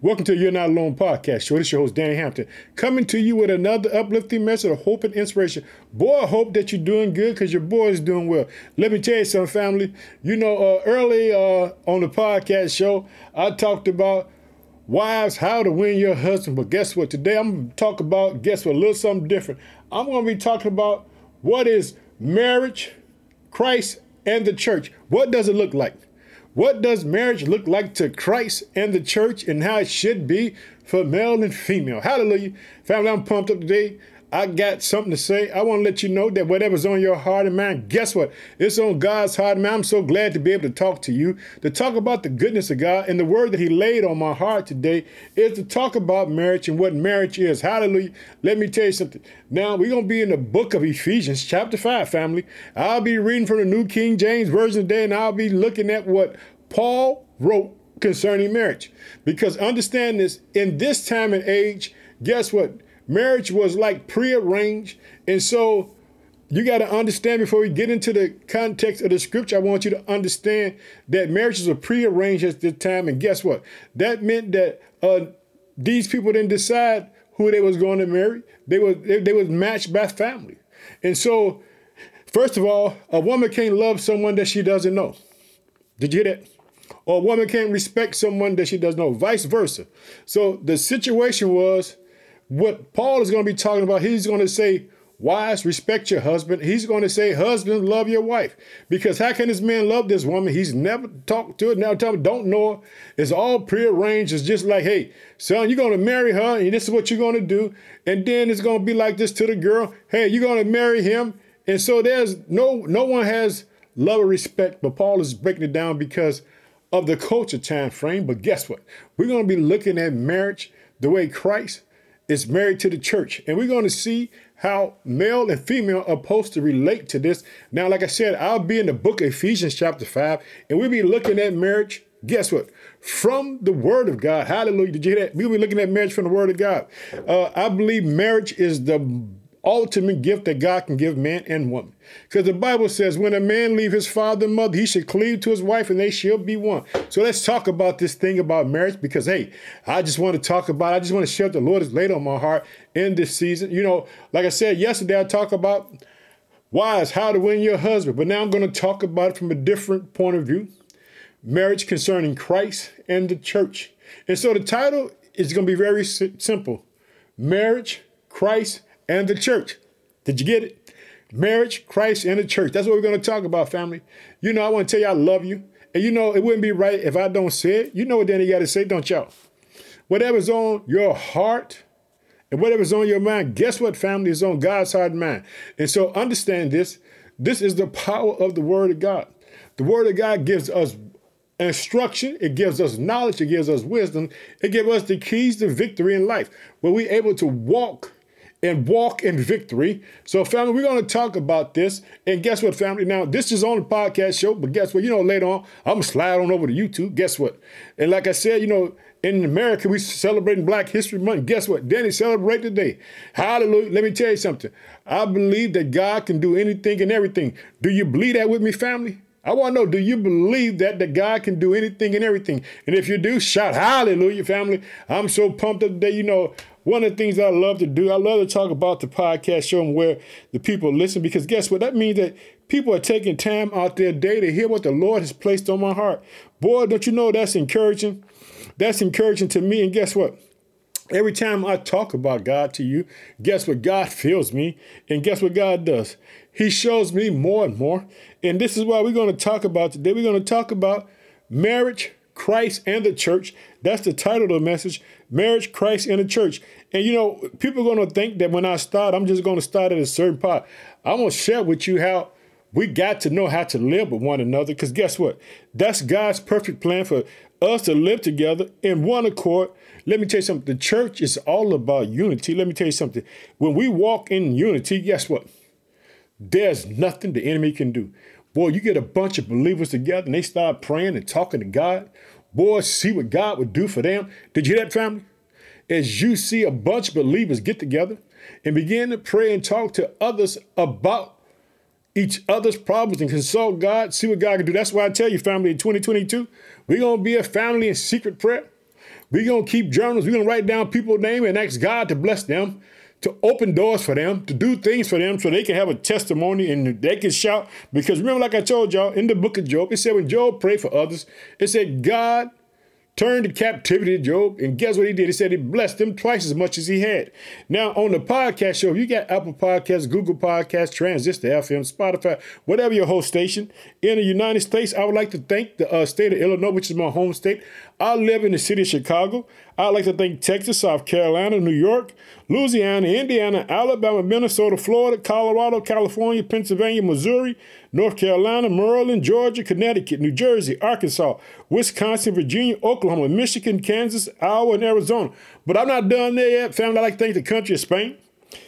Welcome to You're Not Alone podcast show. This is your host, Danny Hampton, coming to you with another uplifting message of hope and inspiration. Boy, I hope that you're doing good because your boy is doing well. Let me tell you something, family. You know, uh, early uh, on the podcast show, I talked about wives, how to win your husband. But guess what? Today I'm going to talk about, guess what, a little something different. I'm going to be talking about what is marriage, Christ, and the church. What does it look like? What does marriage look like to Christ and the church and how it should be for male and female? Hallelujah. Family, I'm pumped up today. I got something to say. I want to let you know that whatever's on your heart and mind, guess what? It's on God's heart and mind. I'm so glad to be able to talk to you, to talk about the goodness of God. And the word that He laid on my heart today is to talk about marriage and what marriage is. Hallelujah. Let me tell you something. Now, we're going to be in the book of Ephesians, chapter 5, family. I'll be reading from the New King James Version today, and I'll be looking at what Paul wrote concerning marriage. Because understand this, in this time and age, guess what? Marriage was like prearranged. And so you got to understand before we get into the context of the scripture, I want you to understand that marriages were prearranged at this time. And guess what? That meant that uh, these people didn't decide who they was going to marry. They was they, they was matched by family. And so, first of all, a woman can't love someone that she doesn't know. Did you hear that? Or a woman can't respect someone that she doesn't know, vice versa. So the situation was what Paul is going to be talking about, he's going to say, Wives, respect your husband. He's going to say, Husbands, love your wife. Because how can this man love this woman? He's never talked to her, never her, don't know her. It's all prearranged. It's just like, hey, son, you're going to marry her, and this is what you're going to do. And then it's going to be like this to the girl. Hey, you're going to marry him. And so there's no no one has love or respect, but Paul is breaking it down because of the culture time frame. But guess what? We're going to be looking at marriage the way Christ is married to the church. And we're going to see how male and female are supposed to relate to this. Now, like I said, I'll be in the book of Ephesians, chapter 5, and we'll be looking at marriage. Guess what? From the Word of God. Hallelujah. Did you hear that? We'll be looking at marriage from the Word of God. Uh, I believe marriage is the ultimate gift that God can give man and woman. Because the Bible says, when a man leave his father and mother, he should cleave to his wife and they shall be one. So let's talk about this thing about marriage because, hey, I just want to talk about, I just want to share what the Lord has laid on my heart in this season. You know, like I said yesterday, I talked about wives, how to win your husband. But now I'm going to talk about it from a different point of view marriage concerning Christ and the church. And so the title is going to be very simple Marriage, Christ, and the church. Did you get it? Marriage, Christ, and the church. That's what we're going to talk about, family. You know, I want to tell you I love you. And you know, it wouldn't be right if I don't say it. You know what Danny got to say, don't y'all? Whatever's on your heart and whatever's on your mind, guess what, family, is on God's heart and mind. And so understand this. This is the power of the Word of God. The Word of God gives us instruction, it gives us knowledge, it gives us wisdom, it gives us the keys to victory in life, where we're able to walk and walk in victory. So, family, we're going to talk about this. And guess what, family? Now, this is on the podcast show, but guess what? You know, later on, I'm going to slide on over to YouTube. Guess what? And like I said, you know, in America, we celebrating Black History Month. Guess what? Danny celebrate today. Hallelujah. Let me tell you something. I believe that God can do anything and everything. Do you believe that with me, family? I want to know, do you believe that, that God can do anything and everything? And if you do, shout hallelujah, family. I'm so pumped up today. You know, one of the things I love to do, I love to talk about the podcast show and where the people listen because guess what? That means that people are taking time out their day to hear what the Lord has placed on my heart. Boy, don't you know that's encouraging? That's encouraging to me. And guess what? Every time I talk about God to you, guess what? God fills me. And guess what God does? He shows me more and more. And this is what we're going to talk about today. We're going to talk about marriage, Christ, and the church. That's the title of the message Marriage, Christ, and the church. And you know, people are going to think that when I start, I'm just going to start at a certain part. I'm going to share with you how we got to know how to live with one another. Because guess what? That's God's perfect plan for us to live together in one accord. Let me tell you something. The church is all about unity. Let me tell you something. When we walk in unity, guess what? There's nothing the enemy can do. Boy, you get a bunch of believers together and they start praying and talking to God. Boy, see what God would do for them. Did you hear that, family? As you see a bunch of believers get together and begin to pray and talk to others about each other's problems and consult God, see what God can do. That's why I tell you, family, in 2022, we're going to be a family in secret prayer. We're going to keep journals. We're going to write down people's name and ask God to bless them, to open doors for them, to do things for them so they can have a testimony and they can shout. Because remember, like I told y'all in the book of Job, it said when Job prayed for others, it said God turned the captivity to Job, and guess what he did? He said he blessed them twice as much as he had. Now, on the podcast show, you got Apple Podcasts, Google Podcasts, Transistor FM, Spotify, whatever your host station. In the United States, I would like to thank the uh, state of Illinois, which is my home state. I live in the city of Chicago. I'd like to thank Texas, South Carolina, New York, Louisiana, Indiana, Alabama, Minnesota, Florida, Colorado, California, Pennsylvania, Missouri, North Carolina, Maryland, Georgia, Connecticut, New Jersey, Arkansas, Wisconsin, Virginia, Oklahoma, Michigan, Kansas, Iowa, and Arizona. But I'm not done there yet, family. I'd like to thank the country of Spain,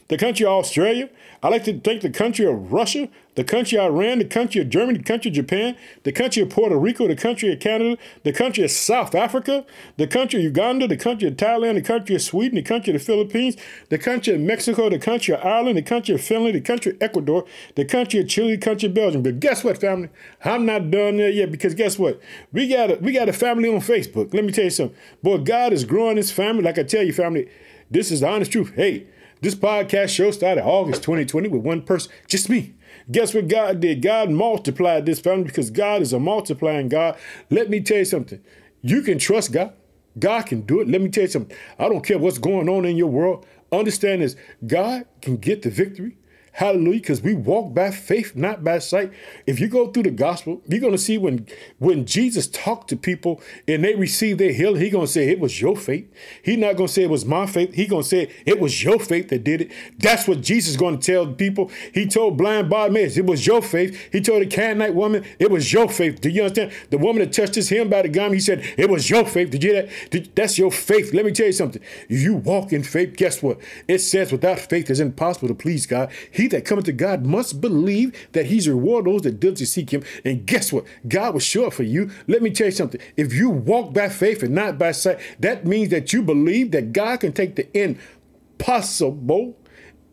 the country of Australia. I'd like to thank the country of Russia, the country of Iran, the country of Germany, the country of Japan, the country of Puerto Rico, the country of Canada, the country of South Africa, the country of Uganda, the country of Thailand, the country of Sweden, the country of the Philippines, the country of Mexico, the country of Ireland, the country of Finland, the country of Ecuador, the country of Chile, the country of Belgium. But guess what, family? I'm not done there yet because guess what? We got a we got a family on Facebook. Let me tell you something. Boy, God is growing His family. Like I tell you, family, this is the honest truth. Hey, this podcast show started August 2020 with one person, just me. Guess what God did? God multiplied this family because God is a multiplying God. Let me tell you something. You can trust God. God can do it. Let me tell you something. I don't care what's going on in your world. Understand this God can get the victory. Hallelujah. Because we walk by faith, not by sight. If you go through the gospel, you're going to see when when Jesus talked to people and they received their healing, He's going to say it was your faith. He's not going to say it was my faith. He's going to say it was your faith that did it. That's what Jesus is going to tell people. He told blind Bartimaeus, it was your faith. He told the Canaanite woman, it was your faith. Do you understand? The woman that touched his hem by the garment, he said, it was your faith. Did you hear that? That's your faith. Let me tell you something. If you walk in faith, guess what? It says without faith it's impossible to please God. He that cometh to God must believe that he's reward those that diligently seek him. And guess what? God will show up for you. Let me tell you something. If you walk by faith and not by sight, that means that you believe that God can take the impossible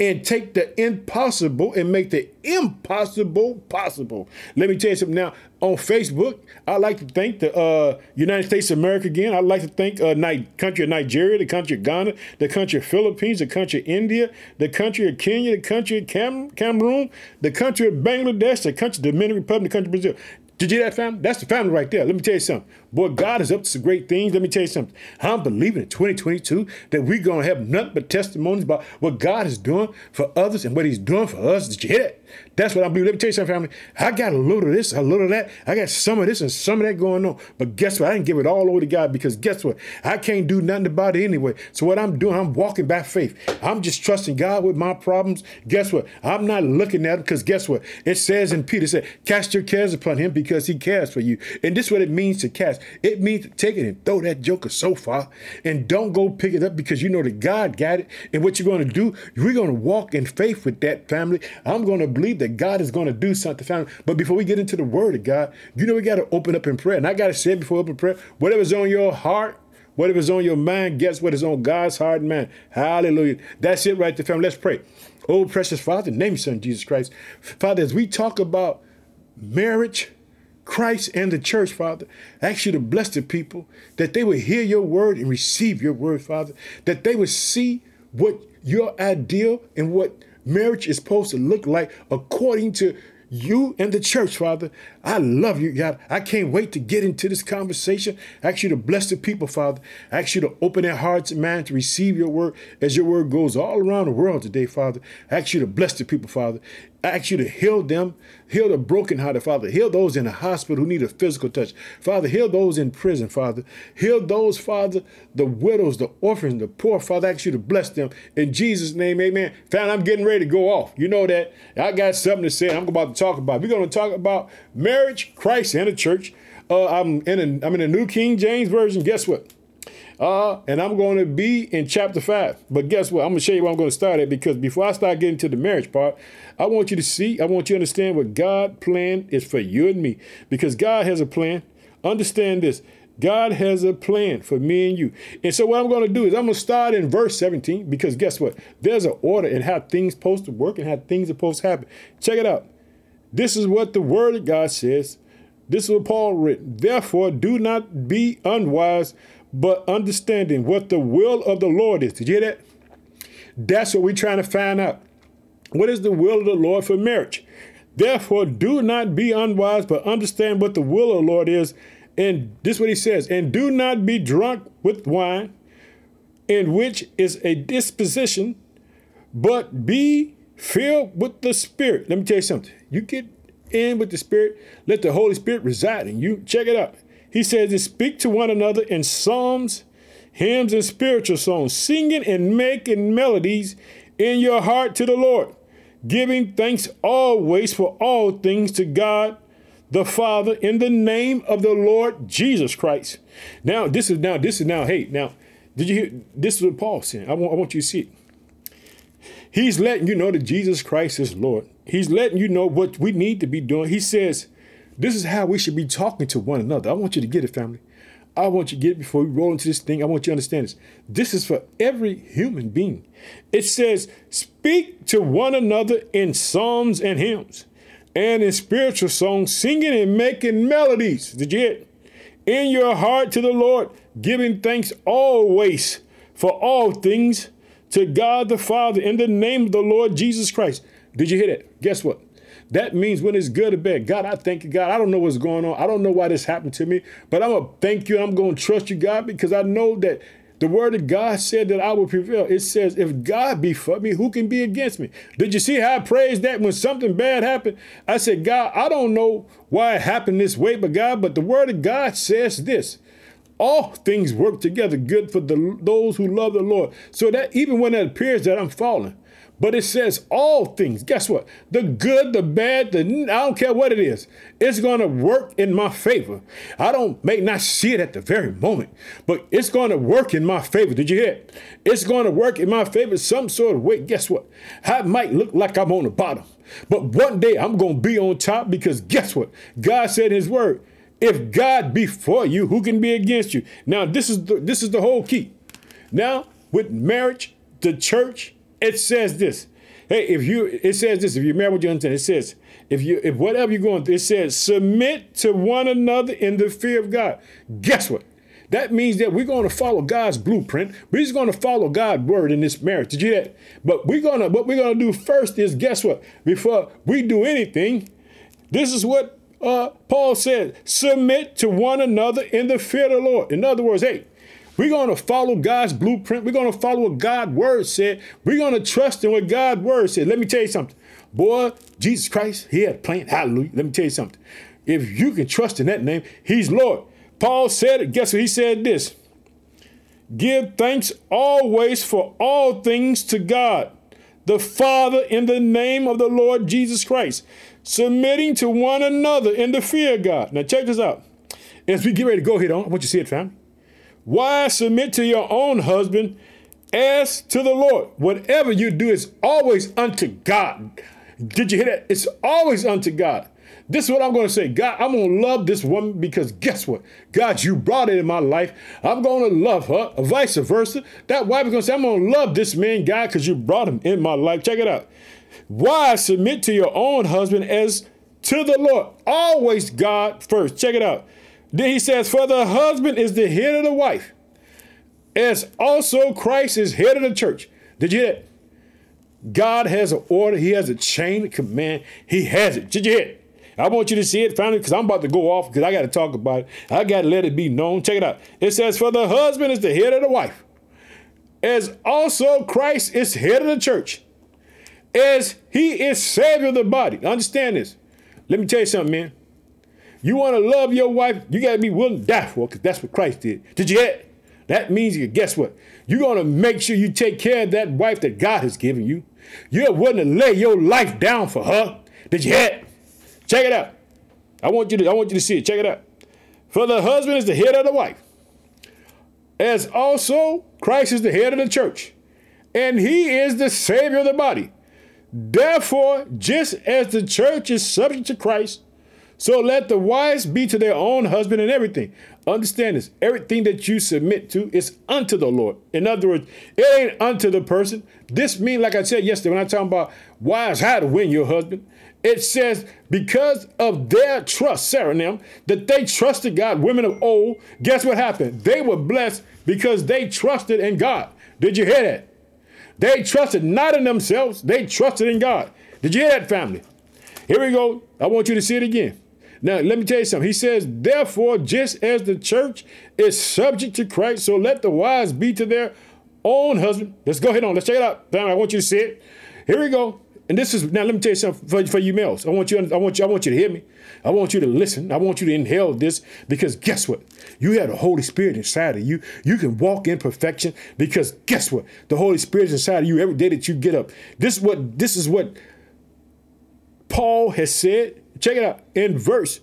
and take the impossible and make the impossible possible. Let me tell you something now. On Facebook, I'd like to thank the uh, United States of America again. I'd like to thank uh, Ni- country of Nigeria, the country of Ghana, the country of Philippines, the country of India, the country of Kenya, the country of Cam- Cameroon, the country of Bangladesh, the country of Dominican Republic, the country of Brazil. Did you hear that family? That's the family right there. Let me tell you something. Boy, God is up to some great things. Let me tell you something. I'm believing in 2022 that we're going to have nothing but testimonies about what God is doing for others and what he's doing for us. Did you hear that? That's what I believe. Let me tell you something, family. I got a little of this, a little of that. I got some of this and some of that going on. But guess what? I didn't give it all over to God because guess what? I can't do nothing about it anyway. So what I'm doing, I'm walking by faith. I'm just trusting God with my problems. Guess what? I'm not looking at it because guess what? It says in Peter, said, cast your cares upon him because he cares for you. And this is what it means to cast. It means to take it and throw that joker so far and don't go pick it up because you know that God got it. And what you're going to do, we're going to walk in faith with that family. I'm going to believe that God is going to do something. But before we get into the word of God, you know we got to open up in prayer. And I got to say before open prayer, whatever's on your heart, whatever's on your mind, guess what is on God's heart and mind. Hallelujah. That's it right there, family. Let's pray. Oh, precious Father, name son Jesus Christ. Father, as we talk about marriage, Christ and the church, Father. Ask you to bless the people that they would hear your word and receive your word, Father. That they would see what your ideal and what marriage is supposed to look like according to you and the church, Father. I love you, God. I can't wait to get into this conversation. I ask you to bless the people, Father. I ask you to open their hearts and minds to receive your word as your word goes all around the world today, Father. I ask you to bless the people, Father. I ask you to heal them, heal the brokenhearted, Father. Heal those in the hospital who need a physical touch. Father, heal those in prison, Father. Heal those, Father, the widows, the orphans, the poor, Father. I ask you to bless them. In Jesus' name, amen. Father, I'm getting ready to go off. You know that. I got something to say. I'm about to talk about. We're going to talk about marriage, Christ, and the church. Uh, I'm in a, I'm in a New King James Version. Guess what? Uh, and I'm going to be in chapter five. But guess what? I'm going to show you where I'm going to start at because before I start getting to the marriage part, I want you to see, I want you to understand what God plan is for you and me. Because God has a plan. Understand this. God has a plan for me and you. And so what I'm going to do is I'm going to start in verse 17 because guess what? There's an order in how things supposed to work and how things are supposed to happen. Check it out. This is what the word of God says. This is what Paul written. Therefore, do not be unwise, but understanding what the will of the Lord is. Did you hear that? That's what we're trying to find out. What is the will of the Lord for marriage? Therefore, do not be unwise, but understand what the will of the Lord is. And this is what he says, and do not be drunk with wine, in which is a disposition, but be filled with the Spirit. Let me tell you something. You get in with the Spirit, let the Holy Spirit reside in you. Check it out. He says to speak to one another in psalms, hymns, and spiritual songs, singing and making melodies in your heart to the Lord, giving thanks always for all things to God the Father in the name of the Lord Jesus Christ. Now, this is now, this is now, hey, now, did you hear? This is what Paul said. I want, I want you to see it. He's letting you know that Jesus Christ is Lord. He's letting you know what we need to be doing. He says, this is how we should be talking to one another. I want you to get it, family. I want you to get it before we roll into this thing. I want you to understand this. This is for every human being. It says, speak to one another in psalms and hymns and in spiritual songs, singing and making melodies. Did you hear it? In your heart to the Lord, giving thanks always for all things to God the Father in the name of the Lord Jesus Christ. Did you hear that? Guess what? That means when it's good or bad, God, I thank you, God. I don't know what's going on. I don't know why this happened to me, but I'm going to thank you. I'm going to trust you, God, because I know that the word of God said that I will prevail. It says, if God be for me, who can be against me? Did you see how I praised that when something bad happened? I said, God, I don't know why it happened this way, but God, but the word of God says this. All things work together good for the, those who love the Lord. So that even when it appears that I'm falling, but it says all things. Guess what? The good, the bad, the I don't care what it is. It's to work in my favor. I don't may not see it at the very moment, but it's to work in my favor. Did you hear it? It's to work in my favor some sort of way. Guess what? I might look like I'm on the bottom, but one day I'm to be on top because guess what? God said his word, if God be for you, who can be against you? Now, this is the, this is the whole key. Now, with marriage, the church, it says this. Hey, if you it says this, if you're married with your understand, it says, if you if whatever you're going through, it says submit to one another in the fear of God. Guess what? That means that we're going to follow God's blueprint. We're just going to follow God's word in this marriage. Did you hear that? But we're gonna what we're gonna do first is guess what? Before we do anything, this is what uh, Paul said: submit to one another in the fear of the Lord. In other words, hey, we're going to follow God's blueprint. We're going to follow what God's word said. We're going to trust in what God's word said. Let me tell you something. Boy, Jesus Christ, he had a plan. Hallelujah. Let me tell you something. If you can trust in that name, he's Lord. Paul said it. Guess what? He said this. Give thanks always for all things to God, the Father, in the name of the Lord Jesus Christ, submitting to one another in the fear of God. Now, check this out. As we get ready to go here, on, I want you to see it, fam. Why submit to your own husband as to the Lord. Whatever you do is always unto God. Did you hear that? It's always unto God. This is what I'm going to say. God, I'm going to love this woman because guess what? God, you brought it in my life. I'm going to love her, vice versa. That wife is going to say, I'm going to love this man, God, because you brought him in my life. Check it out. Wives, submit to your own husband as to the Lord. Always God first. Check it out. Then he says, For the husband is the head of the wife, as also Christ is head of the church. Did you hear that? God has an order, He has a chain of command. He has it. Did you hear it? I want you to see it finally because I'm about to go off because I got to talk about it. I got to let it be known. Check it out. It says, For the husband is the head of the wife, as also Christ is head of the church, as he is Savior of the body. Understand this. Let me tell you something, man. You want to love your wife, you got to be willing to die for her because that's what Christ did. Did you hear it? That means, you guess what? You're going to make sure you take care of that wife that God has given you. You're willing to lay your life down for her. Did you hear it? Check it out. I want you to, I want you to see it. Check it out. For the husband is the head of the wife, as also Christ is the head of the church, and he is the Savior of the body. Therefore, just as the church is subject to Christ, so let the wives be to their own husband in everything. Understand this. Everything that you submit to is unto the Lord. In other words, it ain't unto the person. This means, like I said yesterday, when I talking about wives, how to win your husband. It says, because of their trust, Sarah them, that they trusted God, women of old, guess what happened? They were blessed because they trusted in God. Did you hear that? They trusted not in themselves, they trusted in God. Did you hear that, family? Here we go. I want you to see it again. Now, let me tell you something. He says, Therefore, just as the church is subject to Christ, so let the wives be to their own husband. Let's go ahead on. Let's check it out. Family, I want you to see it. Here we go. And this is now. Let me tell you something for, for you males. I want you. I want you. I want you to hear me. I want you to listen. I want you to inhale this because guess what? You have the Holy Spirit inside of you. You can walk in perfection because guess what? The Holy Spirit is inside of you every day that you get up. This is what. This is what Paul has said Check it out. In verse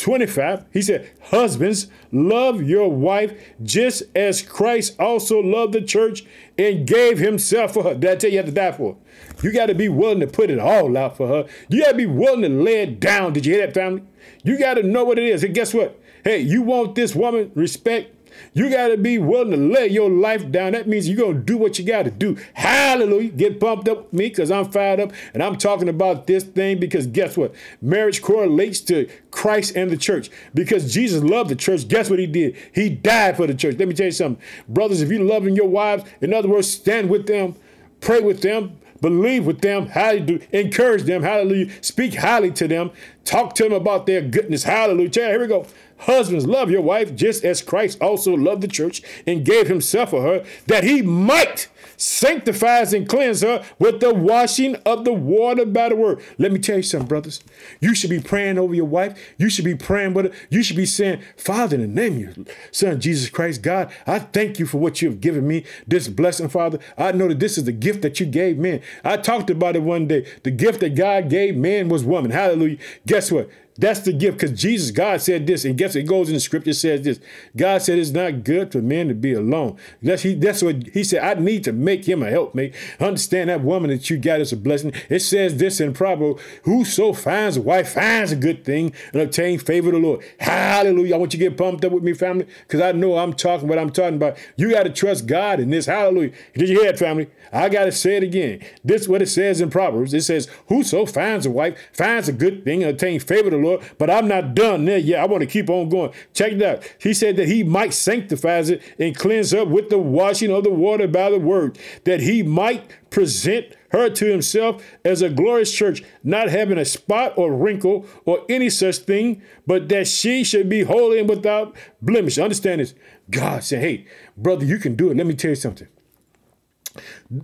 25, he said, Husbands, love your wife just as Christ also loved the church and gave himself for her. Did I tell you you have to die for? You got to be willing to put it all out for her. You got to be willing to lay it down. Did you hear that, family? You got to know what it is. And guess what? Hey, you want this woman respect? You got to be willing to lay your life down. That means you're going to do what you got to do. Hallelujah. Get pumped up with me because I'm fired up and I'm talking about this thing because guess what? Marriage correlates to Christ and the church because Jesus loved the church. Guess what he did? He died for the church. Let me tell you something. Brothers, if you're loving your wives, in other words, stand with them, pray with them, believe with them, hallelujah, encourage them, hallelujah, speak highly to them, talk to them about their goodness, hallelujah. Here we go. Husbands, love your wife just as Christ also loved the church and gave himself for her, that he might sanctify and cleanse her with the washing of the water by the word. Let me tell you something, brothers. You should be praying over your wife. You should be praying with her. You should be saying, Father, in the name of your Son, Jesus Christ, God, I thank you for what you have given me, this blessing, Father. I know that this is the gift that you gave man. I talked about it one day. The gift that God gave man was woman. Hallelujah. Guess what? That's the gift because Jesus, God said this, and guess it goes in the scripture says this. God said it's not good for men to be alone. That's he. That's what he said. I need to make him a helpmate. Understand that woman that you got is a blessing. It says this in Proverbs: Whoso finds a wife finds a good thing and obtain favor of the Lord. Hallelujah! I want you to get pumped up with me, family, because I know I'm talking what I'm talking about. You got to trust God in this. Hallelujah! Did you hear it, family? I got to say it again. This is what it says in Proverbs. It says, "Whoso finds a wife finds a good thing and obtain favor of the Lord." But I'm not done there yet. I want to keep on going. Check it out. He said that he might sanctify it and cleanse up with the washing of the water by the word, that he might present her to himself as a glorious church, not having a spot or wrinkle or any such thing, but that she should be holy and without blemish. Understand this. God said, hey, brother, you can do it. Let me tell you something.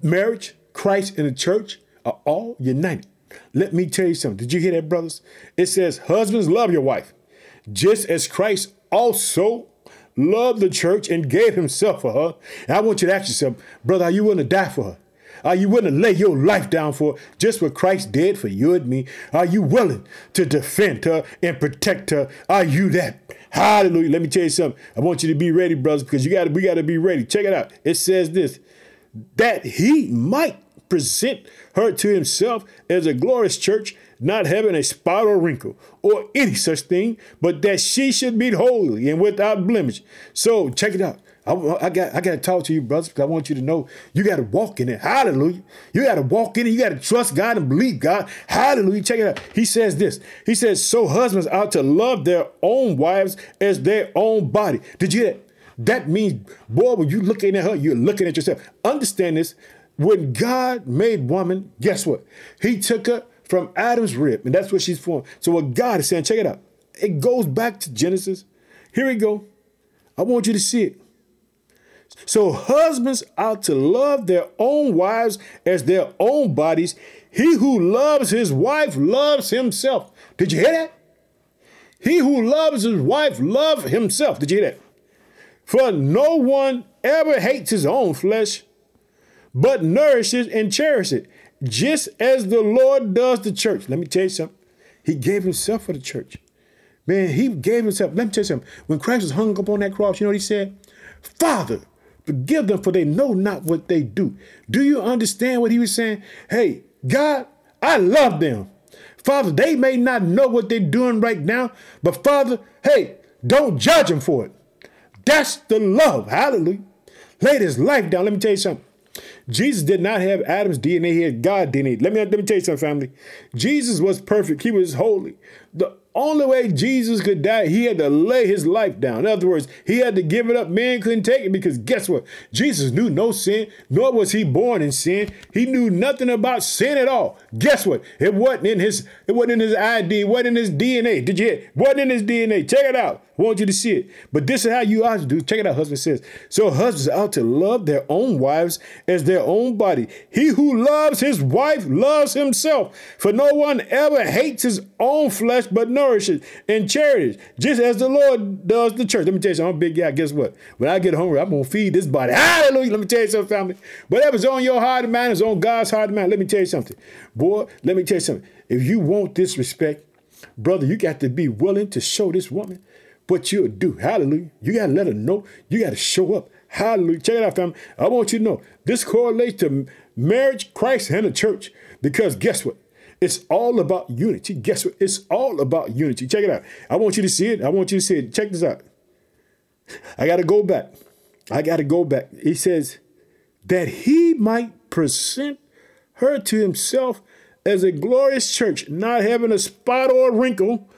Marriage, Christ, and the church are all united. Let me tell you something. Did you hear that, brothers? It says, Husbands, love your wife, just as Christ also loved the church and gave himself for her. And I want you to ask yourself, brother, are you willing to die for her? Are you willing to lay your life down for just what Christ did for you and me? Are you willing to defend her and protect her? Are you that? Hallelujah. Let me tell you something. I want you to be ready, brothers, because you got we got to be ready. Check it out. It says this that he might present her to himself as a glorious church, not having a spot or wrinkle or any such thing, but that she should be holy and without blemish. So check it out. I, I, got I got to talk to you, brothers, because I want you to know you got to walk in it. Hallelujah. You got to walk in it. You got to trust God and believe God. Hallelujah. Check it out. He says this. He says, so husbands ought to love their own wives as their own body. Did you hear that? That means, boy, when you looking at her, you're looking at yourself. Understand this. When God made woman, guess what? He took her from Adam's rib, and that's what she's formed. So what God is saying, check it out. It goes back to Genesis. Here we go. I want you to see it. So husbands ought to love their own wives as their own bodies. He who loves his wife loves himself. Did you hear that? He who loves his wife loves himself. Did you hear that? For no one ever hates his own flesh, but nourishes and cherishes it, just as the Lord does the church. Let me tell you something. He gave himself for the church. Man, he gave himself. Let me tell you something. When Christ was hung up on that cross, you know what he said? Father, forgive them for they know not what they do. Do you understand what he was saying? Hey, God, I love them. Father, they may not know what they're doing right now, but Father, hey, don't judge them for it. That's the love. Hallelujah. Laid his life down. Let me tell you something. Jesus did not have Adam's DNA, he had God DNA. Let me, let me tell you something, family. Jesus was perfect, he was holy. The only way Jesus could die, he had to lay his life down. In other words, he had to give it up. Man couldn't take it because guess what? Jesus knew no sin, nor was he born in sin. He knew nothing about sin at all. Guess what? It wasn't in his, it wasn't in his ID, it wasn't in his DNA. Did you hear? It wasn't in his DNA. Check it out. I want you to see it. But this is how you ought to do. Check it out. Husband says, so husbands ought to love their own wives as their own body. He who loves his wife loves himself. For no one ever hates his own flesh, but nourishes and cherishes, just as the Lord does the church. Let me tell you something. I'm a big guy. Guess what? When I get hungry, I'm gonna feed this body. Hallelujah. Let me tell you something, family. Whatever's on your heart and mind is on God's heart and mind. Let me tell you something. Boy, let me tell you something. If you want this respect, brother, you got to be willing to show this woman what you'll do. Hallelujah. You got to let her know. You got to show up. Hallelujah. Check it out, family. I want you to know this correlates to marriage, Christ, and the church. Because guess what? It's all about unity. Guess what? It's all about unity. Check it out. I want you to see it. I want you to see it. Check this out. I got to go back. I got to go back. He says that he might present her to himself as a glorious church, not having a spot or a wrinkle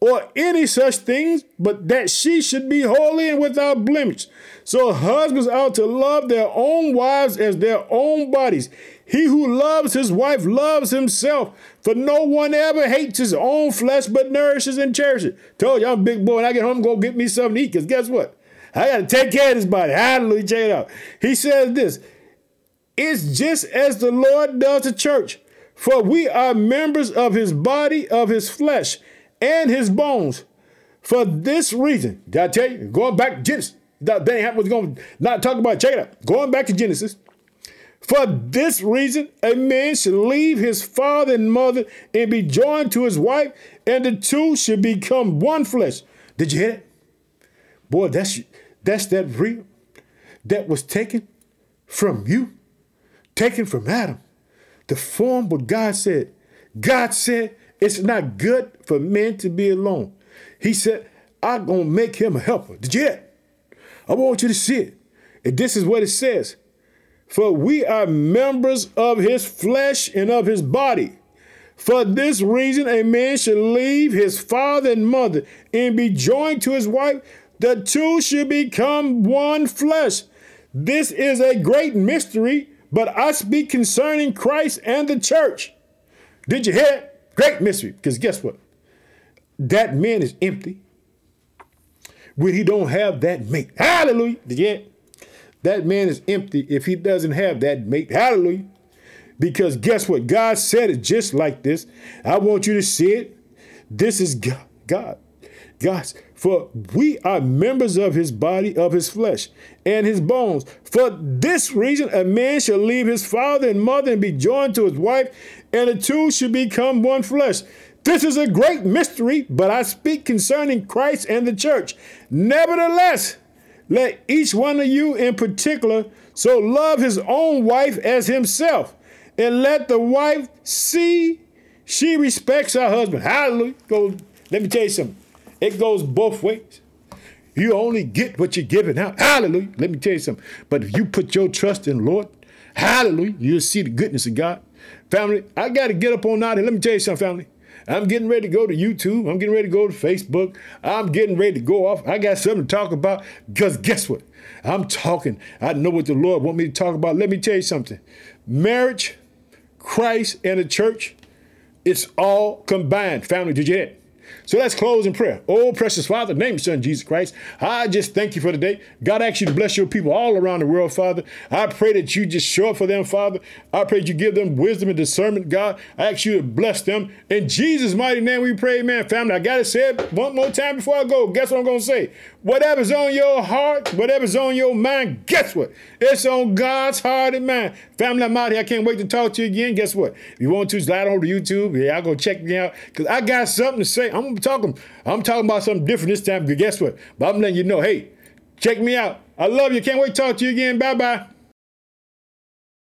or any such things, but that she should be holy and without blemish. So husbands ought to love their own wives as their own bodies. He who loves his wife loves himself, for no one ever hates his own flesh, but nourishes and cherishes. it. Told you I'm a big boy. When I get home, go get me something to eat, because guess what? I got to take care of this body. Hallelujah. Check it out. He says this It's just as the Lord does the church, for we are members of his body, of his flesh and his bones. For this reason, did I tell you? Going back to Genesis. That was going to not talk about. it. Check it out. Going back to Genesis. For this reason, a man should leave his father and mother and be joined to his wife, and the two should become one flesh. Did you hear it? Boy, that's that's that real that was taken from you, taken from Adam. The form what God said. God said, it's not good for men to be alone. He said, I'm to make him a helper. Did you hear I want you to see it. And this is what it says. For we are members of his flesh and of his body. For this reason, a man should leave his father and mother and be joined to his wife. The two should become one flesh. This is a great mystery, but I speak concerning Christ and the church. Did you hear it? Great mystery. Because guess what? That man is empty when he don't have that mate. Hallelujah. Yeah. That man is empty if he doesn't have that mate. Hallelujah. Because guess what? God said it just like this. I want you to see it. This is God. God. God's. For we are members of his body, of his flesh, and his bones. For this reason, a man shall leave his father and mother and be joined to his wife, and the two should become one flesh. This is a great mystery, but I speak concerning Christ and the church. Nevertheless, let each one of you in particular so love his own wife as himself, and let the wife see she respects her husband. Hallelujah. Go, let me tell you something. It goes both ways. You only get what you're giving out. Hallelujah. Let me tell you something. But if you put your trust in the Lord, hallelujah, you'll see the goodness of God. Family, I got to get up on out and let me tell you something, family. I'm getting ready to go to YouTube. I'm getting ready to go to Facebook. I'm getting ready to go off. I got something to talk about because guess what? I'm talking. I know what the Lord want me to talk about. Let me tell you something. Marriage, Christ, and the church, it's all combined. Family, did you hear so let's close in prayer. Oh, precious Father, name your Son Jesus Christ. I just thank you for today. God asks you to bless your people all around the world, Father. I pray that you just show up for them, Father. I pray that you give them wisdom and discernment, God. I ask you to bless them. In Jesus' mighty name we pray, man. Family, I got to say it one more time before I go. Guess what I'm going to say? Whatever's on your heart, whatever's on your mind, guess what? It's on God's heart and mind. Family, I'm out here. I can't wait to talk to you again. Guess what? If you want to, slide over to YouTube. Yeah, I'll go check me out because I got something to say. I'm talking. I'm talking about something different this time. Because guess what? But I'm letting you know. Hey, check me out. I love you. Can't wait to talk to you again. Bye bye.